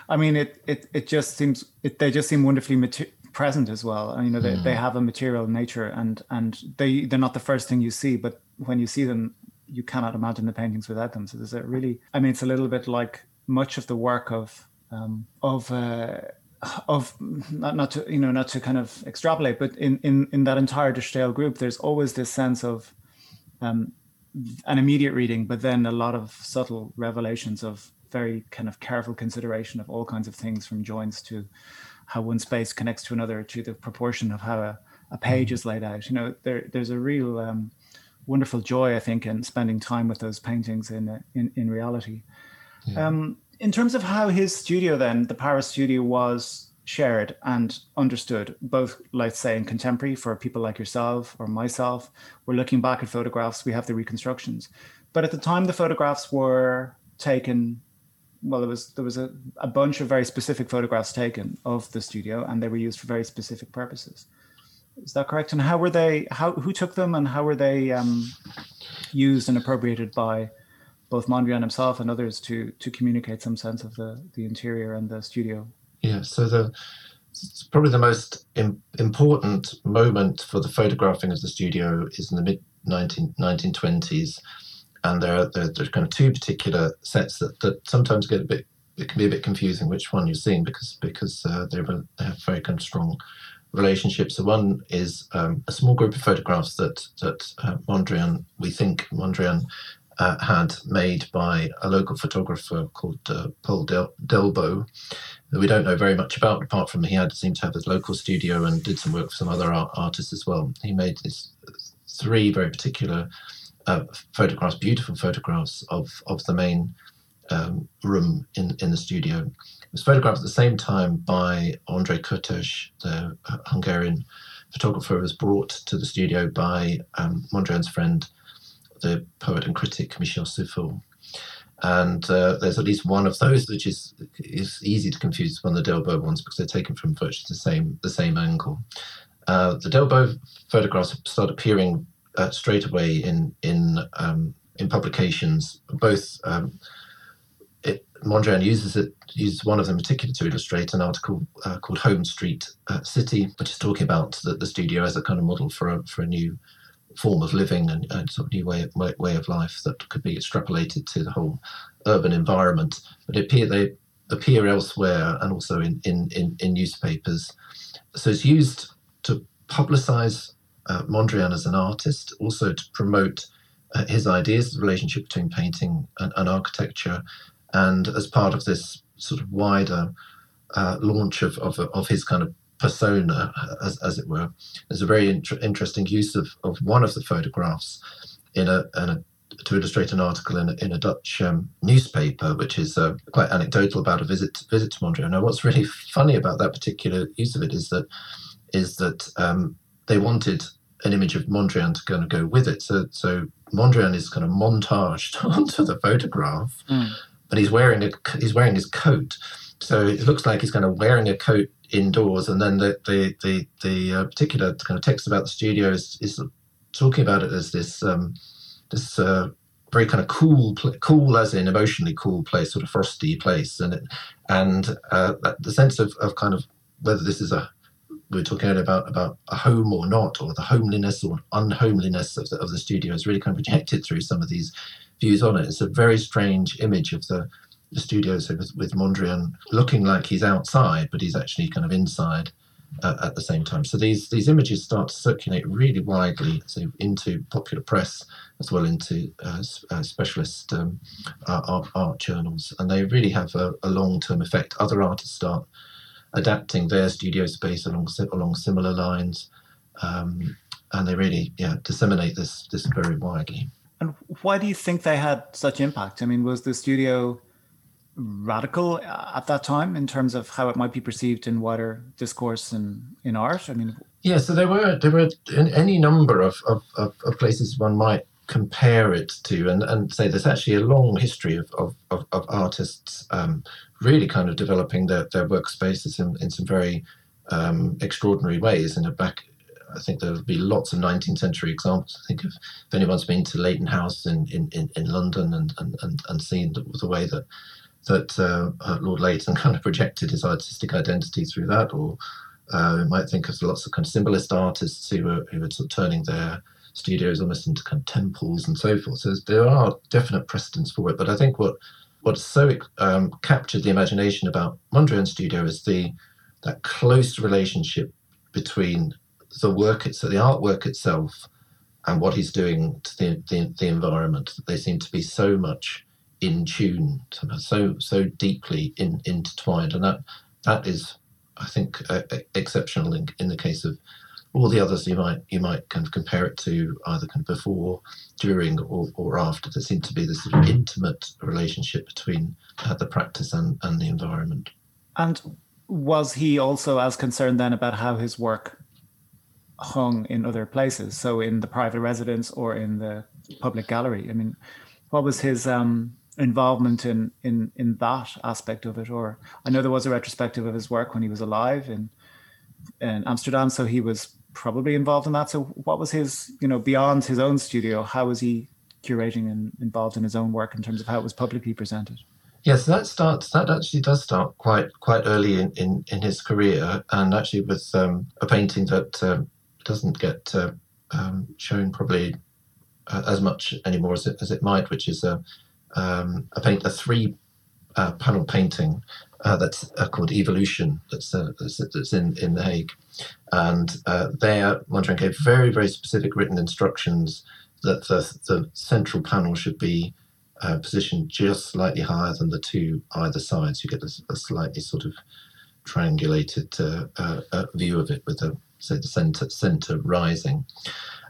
I mean it it it just seems it, they just seem wonderfully mater- present as well. And, you know they, mm. they have a material nature and and they they're not the first thing you see, but when you see them, you cannot imagine the paintings without them. So there's a really I mean it's a little bit like much of the work of um, of uh, of not, not to you know not to kind of extrapolate, but in in in that entire De group, there's always this sense of um, an immediate reading, but then a lot of subtle revelations of very kind of careful consideration of all kinds of things from joints to how one space connects to another to the proportion of how a, a page mm-hmm. is laid out. You know, there, there's a real um, wonderful joy, I think, in spending time with those paintings in in, in reality. Yeah. Um, in terms of how his studio, then the Paris studio was shared and understood, both, let's say, in contemporary for people like yourself or myself. We're looking back at photographs, we have the reconstructions. But at the time the photographs were taken, well, there was there was a, a bunch of very specific photographs taken of the studio and they were used for very specific purposes. Is that correct? And how were they how who took them and how were they um, used and appropriated by both Mondrian himself and others to to communicate some sense of the the interior and the studio. Yeah, so the probably the most Im- important moment for the photographing of the studio is in the mid 19, 1920s, and there are, there, there are kind of two particular sets that, that sometimes get a bit it can be a bit confusing which one you're seeing because because uh, they have very kind of strong relationships. So one is um, a small group of photographs that that uh, Mondrian, we think Mondrian uh, had made by a local photographer called uh, Paul Del- Delbo, that we don't know very much about, apart from he had seemed to have his local studio and did some work for some other art- artists as well. He made these three very particular uh, photographs, beautiful photographs of of the main um, room in in the studio. It was photographed at the same time by André Kertész, the Hungarian photographer, was brought to the studio by um, Mondrian's friend the poet and critic Michel Seuphor. And uh, there's at least one of those which is is easy to confuse with one of the Delbo ones because they're taken from virtually the same the same angle. Uh, the Delbo photographs start appearing uh, straight away in in um, in publications. Both um, it, Mondrian uses it uses one of them in particular to illustrate an article uh, called Home Street uh, City, which is talking about the, the studio as a kind of model for a for a new form of living and, and sort of new way of, way of life that could be extrapolated to the whole urban environment. But it appear, they appear elsewhere and also in, in, in, in newspapers. So it's used to publicize uh, Mondrian as an artist, also to promote uh, his ideas, the relationship between painting and, and, architecture, and as part of this sort of wider uh, launch of, of, of his kind of persona, as, as it were. There's a very inter- interesting use of, of one of the photographs in a, in a to illustrate an article in a, in a Dutch um, newspaper, which is uh, quite anecdotal about a visit visit to Mondrian. Now, what's really funny about that particular use of it is that is that um, they wanted an image of Mondrian to kind of go with it. So so Mondrian is kind of montaged onto the photograph, mm. and he's wearing a he's wearing his coat. So it looks like he's kind of wearing a coat indoors, and then the the the, the uh, particular kind of text about the studio is, is talking about it as this um, this uh, very kind of cool, cool as in emotionally cool place, sort of frosty place, and it, and uh, the sense of, of kind of whether this is a we are talking earlier about about a home or not, or the homeliness or unhomeliness of the of the studio is really kind of projected through some of these views on it. It's a very strange image of the the studio with, with Mondrian looking like he's outside, but he's actually kind of inside uh, at the same time. So these these images start to circulate really widely, so into popular press as well into uh, uh, specialist um, art, art, journals, and they really have a, a long term effect. Other artists start adapting their studio space along along similar lines, um, and they really yeah disseminate this this very widely. And why do you think they had such impact? I mean, was the studio radical uh, at that time in terms of how it might be perceived in wider discourse and in art? I mean, yeah. So there were there were any number of, of, of, places one might compare it to, and, and say there's actually a long history of of, of, of artists um, really kind of developing their, their workspaces in, in some very um, extraordinary ways. In a back, I think there'll be lots of 19th century examples. I think if, if anyone's been to Leighton House in, in, in, in London and, and, and, and seen the, the way that that uh, uh, Lord Leighton kind of projected his artistic identity through that, or uh, we might think of lots of kind of symbolist artists who were who were sort of turning their studios almost into kind of temples and so forth. So there are definite precedents for it. But I think what what so um, captured the imagination about Mondrian Studio is the that close relationship between the work itself, the artwork itself, and what he's doing to the, the, the environment. They seem to be so much in tune, so so deeply in, intertwined, and that that is, I think, uh, exceptional in, in the case of all the others. You might you might kind of compare it to either kind of before, during, or, or after. There seemed to be this sort of intimate relationship between uh, the practice and, and the environment. And was he also as concerned then about how his work hung in other places, so in the private residence or in the public gallery? I mean, what was his um, involvement in in in that aspect of it or i know there was a retrospective of his work when he was alive in in amsterdam so he was probably involved in that so what was his you know beyond his own studio how was he curating and involved in his own work in terms of how it was publicly presented. Yes, that starts. That actually does start quite quite early in, in, in his career, and actually with um, a painting that um, doesn't get uh, um, shown probably uh, as much anymore as it, as it might, which is a um, a paint a three uh, panel painting uh, that's uh, called Evolution. That's, uh, that's, that's in in the Hague, and there Mondrian gave very very specific written instructions that the the central panel should be uh, positioned just slightly higher than the two either sides. You get a, a slightly sort of triangulated uh, uh, uh, view of it with the say the center center rising.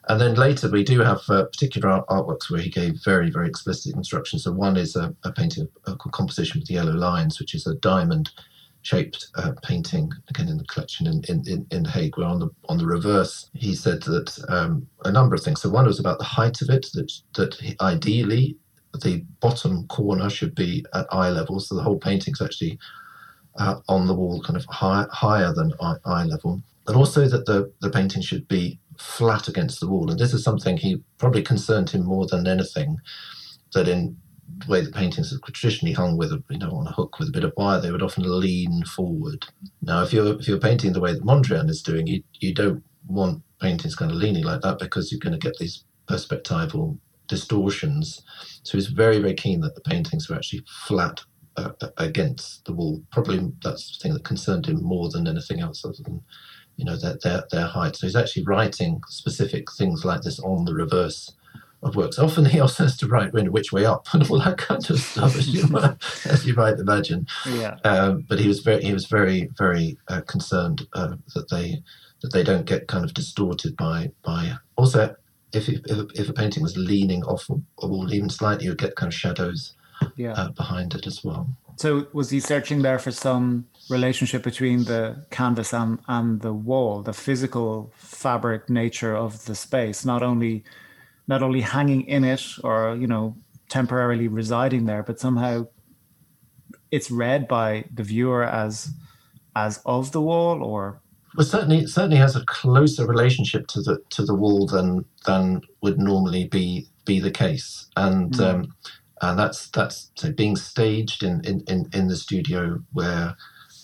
And then later we do have uh, particular art, artworks where he gave very very explicit instructions. So one is a, a painting a composition with yellow lines, which is a diamond shaped uh, painting again in the collection in, in, in, in Hague where on the on the reverse he said that um, a number of things. So one was about the height of it that that he, ideally the bottom corner should be at eye level, so the whole painting's actually uh, on the wall, kind of high, higher than eye, eye level, and also that the, the painting should be flat against the wall. And this is something he probably concerned him more than anything, that in the way the paintings are traditionally hung with a, you know on a hook with a bit of wire, they would often lean forward. Now, if you're if you're painting the way that Mondrian is doing, you you don't want paintings kind of leaning like that because you're going to get these perspectival distortions. So he's very, very keen that the paintings are actually flat uh, against the wall. Probably that's the thing that concerned him more than anything else, other than you know their their, their height. So he's actually writing specific things like this on the reverse of works. Often he also has to write you know, which way up and all that kind of stuff, as you might, as you might imagine. Yeah. Um, but he was very he was very very uh, concerned uh, that they that they don't get kind of distorted by by also if, if, if a painting was leaning off a wall even slightly, you'd get kind of shadows yeah. uh, behind it as well. So was he searching there for some relationship between the canvas and, and the wall, the physical fabric nature of the space, not only not only hanging in it or you know temporarily residing there, but somehow it's read by the viewer as as of the wall or well, certainly, certainly has a closer relationship to the to the wall than than would normally be be the case, and mm. um, and that's that's so being staged in, in, in, in the studio where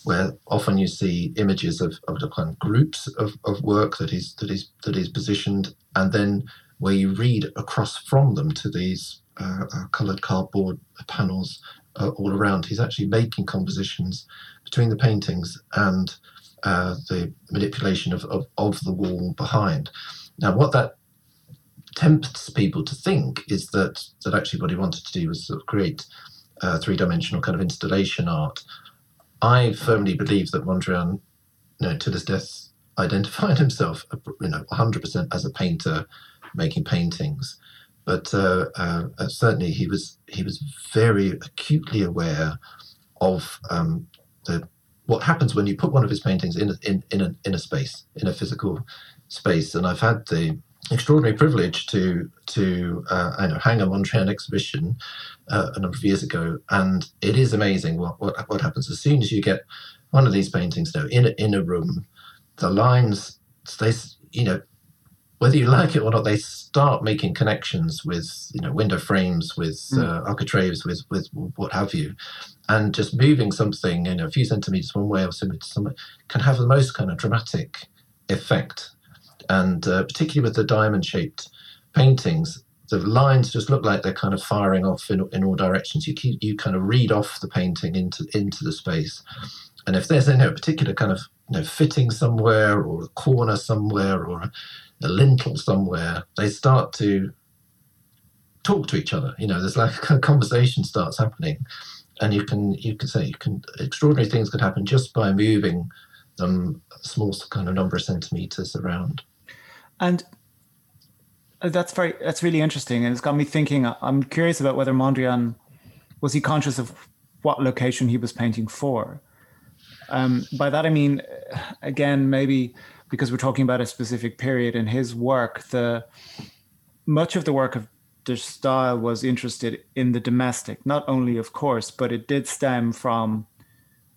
where often you see images of, of the kind of groups of, of work that he's that he's that he's positioned, and then where you read across from them to these uh, uh, coloured cardboard panels uh, all around. He's actually making compositions between the paintings and uh, the manipulation of, of, of the wall behind. Now, what that tempts people to think is that that actually what he wanted to do was sort of create uh, three-dimensional kind of installation art. I firmly believe that Mondrian, you know, to his death, identified himself, you know, 100% as a painter, making paintings. But uh, uh, certainly, he was he was very acutely aware of um, the what happens when you put one of his paintings in a, in in a, in a space, in a physical space. And I've had the extraordinary privilege to to uh, I know hang a Mondrian exhibition uh, a number of years ago, and it is amazing what, what what happens as soon as you get one of these paintings now in a, in a room, the lines they you know whether you like it or not, they start making connections with you know window frames, with mm. uh, architraves, with with what have you, and just moving something in a few centimeters one way or somewhere can have the most kind of dramatic effect. And uh, particularly with the diamond shaped paintings, the lines just look like they're kind of firing off in, in all directions. You keep you kind of read off the painting into into the space, and if there's any particular kind of you know fitting somewhere or a corner somewhere or a, a lintel somewhere, they start to talk to each other. You know, there's like a conversation starts happening, and you can you can say you can extraordinary things could happen just by moving them a small kind of number of centimeters around. And uh, that's very that's really interesting, and it's got me thinking. I'm curious about whether Mondrian was he conscious of what location he was painting for. Um, by that I mean, again, maybe because we're talking about a specific period in his work, the much of the work of de Stijl was interested in the domestic, not only, of course, but it did stem from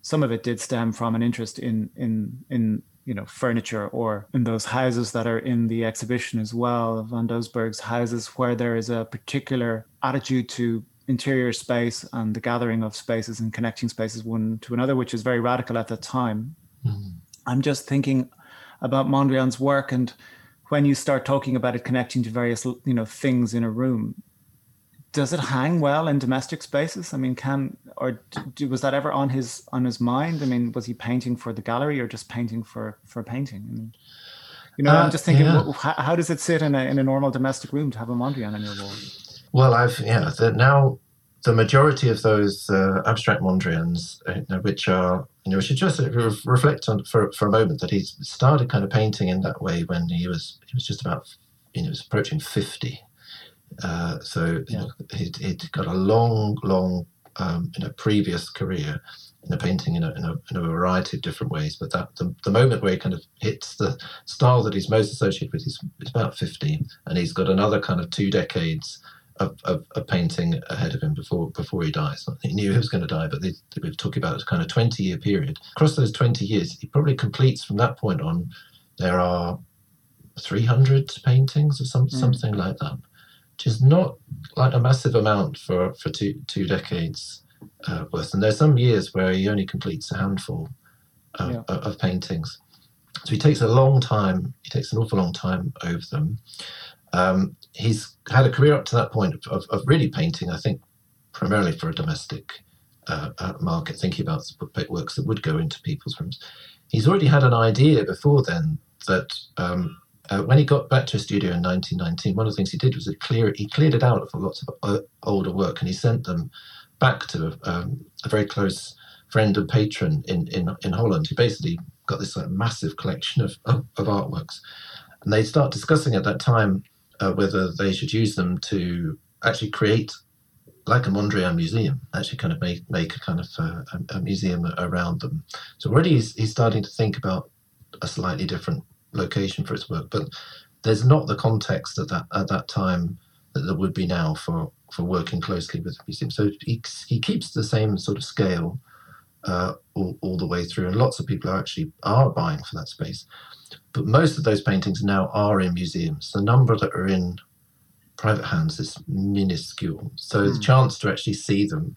some of it did stem from an interest in in in you know furniture or in those houses that are in the exhibition as well van Doesburg's houses where there is a particular attitude to interior space and the gathering of spaces and connecting spaces one to another which is very radical at that time mm-hmm. i'm just thinking about mondrian's work and when you start talking about it connecting to various you know things in a room does it hang well in domestic spaces? I mean, can or do, was that ever on his on his mind? I mean, was he painting for the gallery or just painting for for painting? I mean, you know, uh, I'm just thinking, yeah. how, how, does it sit in a in a normal domestic room to have a Mondrian on your wall? Well, I've yeah. The, now the majority of those uh, abstract Mondrians, uh, which are you know, we should just reflect on for for a moment that he started kind of painting in that way when he was he was just about you know he was approaching fifty uh, so yeah. he'd, he'd, got a long, long um, you know, previous career in the painting in a, in a, in, a, variety of different ways. But that the, the, moment where he kind of hits the style that he's most associated with is, is about 15. And he's got another kind of two decades of, of, of, painting ahead of him before before he dies. He knew he was going to die, but they, they were talking about a kind of 20 year period. Across those 20 years, he probably completes from that point on, there are 300 paintings or some, mm. something like that is not like a massive amount for, for two, two decades uh, worth. And there's some years where he only completes a handful of, yeah. of, paintings. So he takes a long time, he takes an awful long time over them. Um, he's had a career up to that point of, of, really painting, I think, primarily for a domestic uh, uh, market, thinking about works that would go into people's rooms. He's already had an idea before then that um, uh, when he got back to a studio in 1919, one of the things he did was clear he cleared it out for lots of uh, older work, and he sent them back to um, a very close friend and patron in, in, in Holland, who basically got this like, massive collection of, of, of, artworks. And they start discussing at that time uh, whether they should use them to actually create like a Mondrian museum, actually kind of make, make a kind of uh, a, a, museum around them. So already he's, he's starting to think about a slightly different location for its work, but there's not the context at that at that time that there would be now for for working closely with the museum. So he, he keeps the same sort of scale uh, all, all the way through, and lots of people are actually are buying for that space. But most of those paintings now are in museums. The number that are in private hands is minuscule. So mm. the hmm. chance to actually see them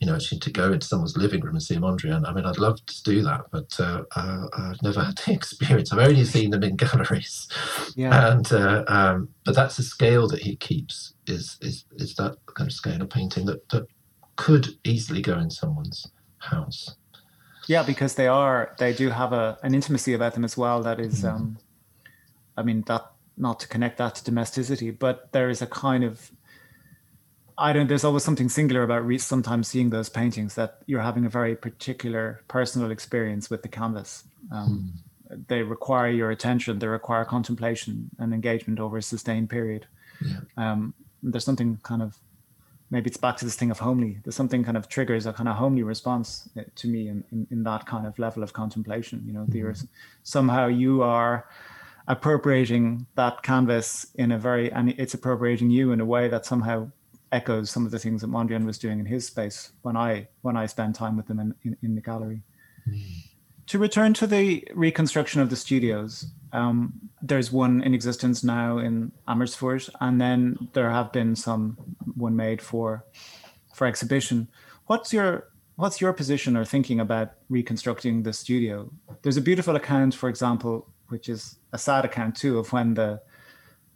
you know, actually to go into someone's living room and see a Mondrian. I mean, I'd love to do that, but uh, uh, I've never had the experience. I've only seen them in galleries. Yeah. And uh, um, but that's the scale that he keeps. Is is is that kind of scale of painting that that could easily go in someone's house. Yeah, because they are they do have a an intimacy about them as well. That is, mm. um, I mean, that not to connect that to domesticity, but there is a kind of I don't. There's always something singular about re- sometimes seeing those paintings that you're having a very particular personal experience with the canvas. Um, hmm. They require your attention. They require contemplation and engagement over a sustained period. Yeah. Um, there's something kind of maybe it's back to this thing of homely. There's something kind of triggers a kind of homely response uh, to me in, in, in that kind of level of contemplation. You know, mm-hmm. somehow you are appropriating that canvas in a very and it's appropriating you in a way that somehow echoes some of the things that Mondrian was doing in his space when I when I spend time with them in, in, in the gallery. Mm. To return to the reconstruction of the studios, um, there's one in existence now in Amersfoort, and then there have been some one made for for exhibition. What's your what's your position or thinking about reconstructing the studio? There's a beautiful account, for example, which is a sad account too, of when the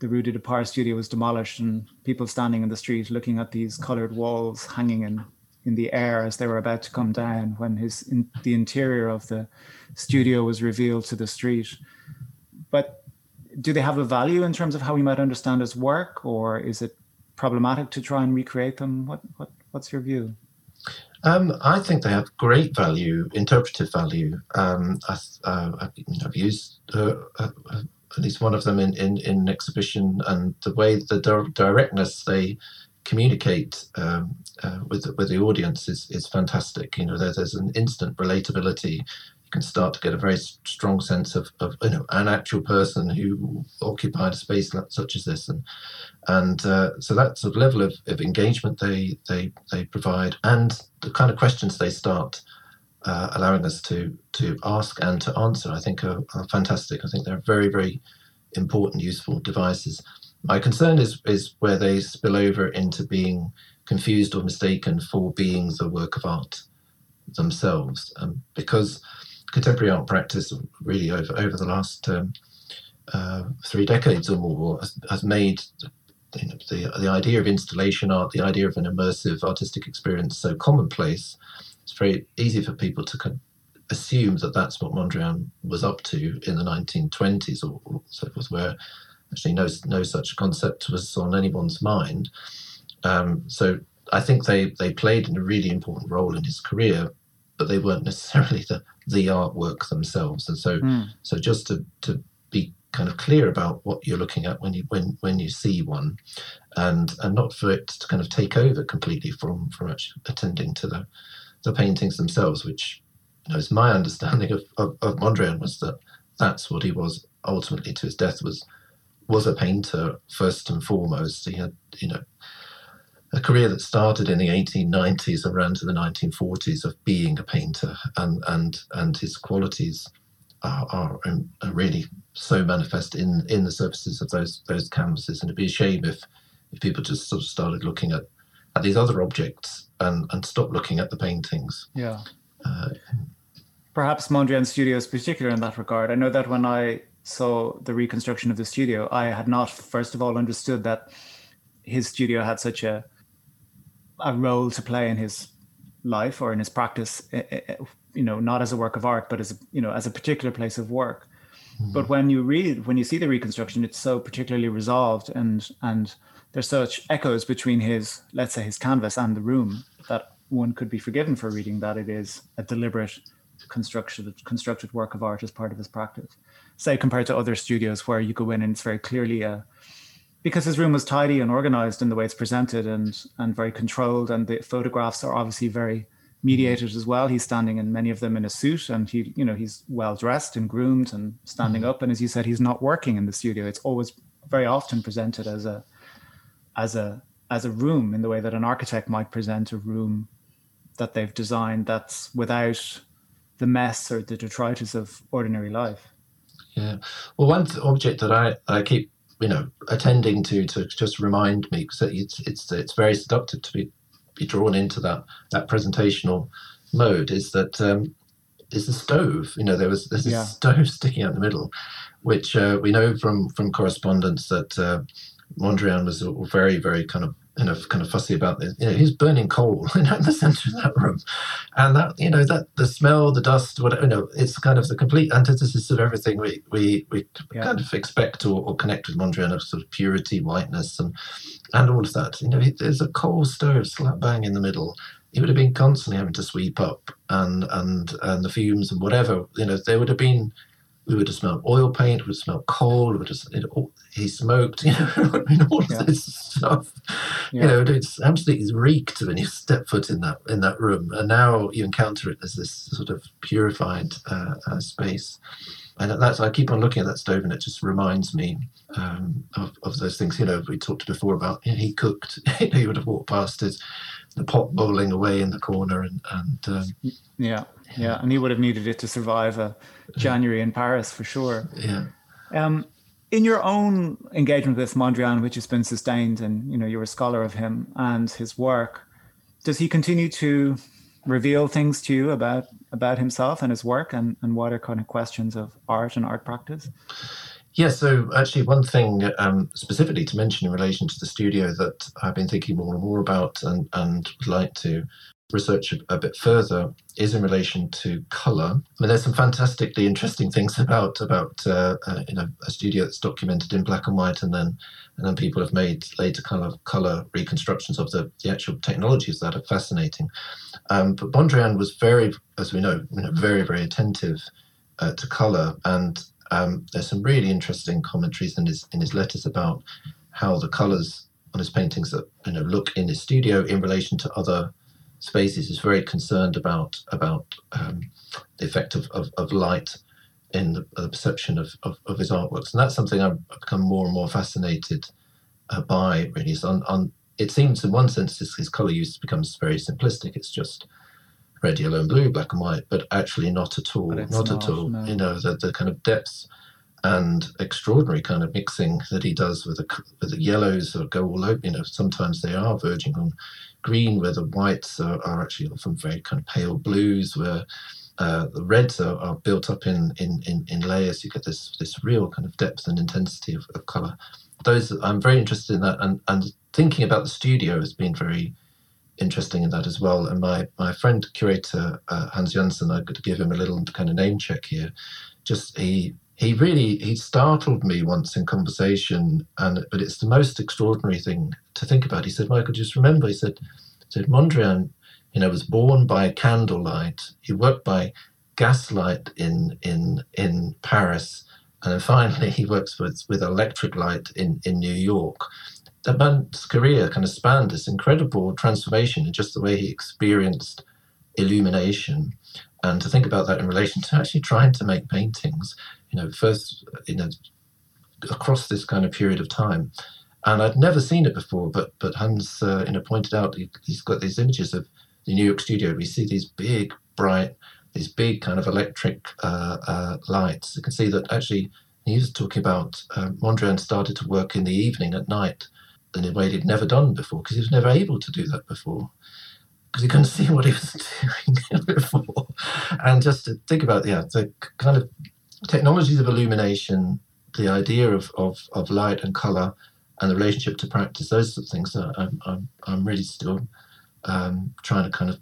the Rue du Départ studio was demolished and people standing in the street looking at these colored walls hanging in, in the air as they were about to come down when his in, the interior of the studio was revealed to the street. But do they have a value in terms of how we might understand his work, or is it problematic to try and recreate them? What, what what's your view? Um, I think they have great value, interpretive value. Um, I, have uh, used uh, uh, at least one of them in, in, in exhibition, and the way the di- directness they communicate um, uh, with with the audience is is fantastic. You know, there, there's an instant relatability. You can start to get a very strong sense of, of you know an actual person who occupied a space such as this, and and uh, so that sort of level of, of engagement they they they provide, and the kind of questions they start uh, allowing us to to ask and to answer, I think are, are, fantastic. I think they're very, very important, useful devices. My concern is is where they spill over into being confused or mistaken for being the work of art themselves, um, because contemporary art practice really over over the last um, uh, three decades or more has, has made you know, the the idea of installation art, the idea of an immersive artistic experience, so commonplace. It's very easy for people to kind of assume that that's what Mondrian was up to in the 1920s or, or so forth, where actually no no such concept was on anyone's mind. Um, so I think they they played a really important role in his career, but they weren't necessarily the the artwork themselves. And so mm. so just to to be kind of clear about what you're looking at when you when when you see one, and and not for it to kind of take over completely from from actually attending to the the paintings themselves, which you know, is my understanding of, of, of Mondrian was that that's what he was ultimately to his death was was a painter first and foremost. He had you know a career that started in the 1890s and ran to the 1940s of being a painter, and and and his qualities are, are, um, are really so manifest in in the surfaces of those those canvases. And it'd be a shame if if people just sort of started looking at at these other objects and and stop looking at the paintings. Yeah. Uh, Perhaps Mondrian Studio is particular in that regard. I know that when I saw the reconstruction of the studio, I had not, first of all, understood that his studio had such a a role to play in his life or in his practice eh, eh, eh, you know not as a work of art but as a you know as a particular place of work mm-hmm. but when you read when you see the reconstruction it's so particularly resolved and and there's such echoes between his let's say his canvas and the room that one could be forgiven for reading that it is a deliberate constructed constructed work of art as part of his practice. Say compared to other studios where you go in and it's very clearly a because his room was tidy and organized in the way it's presented and and very controlled and the photographs are obviously very mediated as well. He's standing in many of them in a suit and he you know he's well dressed and groomed and standing mm-hmm. up. And as you said he's not working in the studio. It's always very often presented as a as a as a room in the way that an architect might present a room that they've designed that's without the mess or the detritus of ordinary life yeah well one object that i i keep you know attending to to just remind me because it's it's it's very seductive to be be drawn into that that presentational mode is that um, is the stove. You know, there was there's a yeah. stove sticking out in the middle, which uh, we know from from correspondence that uh, Mondrian was very very kind of kind of kind of fussy about this. You know, he's burning coal in the center of that room, and that you know that the smell, the dust, whatever. You know, it's kind of the complete antithesis of everything we we we yeah. kind of expect or, or connect with Mondrian of sort of purity, whiteness, and and all of that. You know, there's a coal stove slap bang in the middle. He would have been constantly having to sweep up, and and and the fumes and whatever. You know, there would have been we would have smelled oil paint, we would smelled coal, we would have, it, he smoked, you know, I mean, all of yeah. this stuff. Yeah. You know, it's absolutely reeked when you step foot in that in that room, and now you encounter it as this sort of purified uh, uh, space. And that's I keep on looking at that stove, and it just reminds me um, of, of those things. You know, we talked before about you know, he cooked. he would have walked past his the pot boiling away in the corner, and and um, yeah, yeah, and he would have needed it to survive a January in Paris for sure. Yeah. Um, in your own engagement with Mondrian, which has been sustained, and you know you're a scholar of him and his work, does he continue to reveal things to you about about himself and his work, and and what are kind of questions of art and art practice? Yeah, so actually, one thing um, specifically to mention in relation to the studio that I've been thinking more and more about and, and would like to research a, a, bit further is in relation to color. I mean, there's some fantastically interesting things about about uh, uh, a studio that's documented in black and white, and then and then people have made later kind of color reconstructions of the, the actual technologies that are fascinating. Um, but Mondrian was very, as we know, you know very very attentive uh, to color, and um, there's some really interesting commentaries in his in his letters about how the colors on his paintings that you know look in his studio in relation to other spaces is very concerned about about um, the effect of, of, of, light in the, the perception of, of, of, his artworks, and that's something I've become more and more fascinated uh, by. Really, on, on it seems in one sense his, his color use becomes very simplistic. It's just red, yellow, and blue, black and white, but actually not at all. Not, not, at all. No. You know, the, the kind of depths and extraordinary kind of mixing that he does with the, with the yellows that go all over. You know, sometimes they are verging on green, where the whites are, are actually often very kind of pale blues, where uh, the reds are, are, built up in, in, in, in, layers. You get this this real kind of depth and intensity of, of color. Those I'm very interested in that, and and thinking about the studio has been very interesting in that as well. And my my friend curator uh, Hans Janssen, I could give him a little kind of name check here. Just he he really he startled me once in conversation, and but it's the most extraordinary thing to think about. He said, "Michael, just remember," he said, said Mondrian, you know, was born by candlelight. He worked by gaslight in in in Paris, and then finally he works with with electric light in in New York. The man's career kind of spanned this incredible transformation in just the way he experienced illumination and to think about that in relation to actually trying to make paintings, you know, first, you know, across this kind of period of time. And I'd never seen it before, but but Hans, uh, you know, pointed out he, has got these images of the New York studio. We see these big, bright, these big kind of electric uh, uh, lights. You can see that actually he was talking about uh, Mondrian started to work in the evening at night in a way he'd never done before because he was never able to do that before because he couldn't see what he was doing before. And just to think about, yeah, the kind of technologies of illumination, the idea of, of, of light and color, and the relationship to practice, those sort of things I'm, I'm, I'm really still um, trying to kind of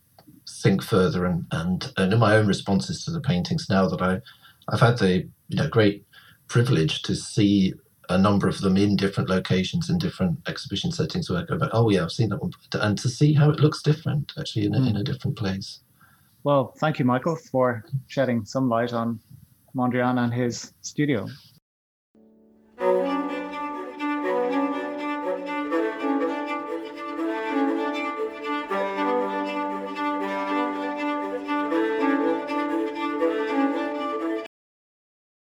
think further and, and, and in my own responses to the paintings now that I, I've had the you know great privilege to see a number of them in different locations in different exhibition settings where I go back, oh yeah, I've seen that one, and to see how it looks different actually in a, mm. in a different place. Well, thank you, Michael, for shedding some light on Mondrian and his studio.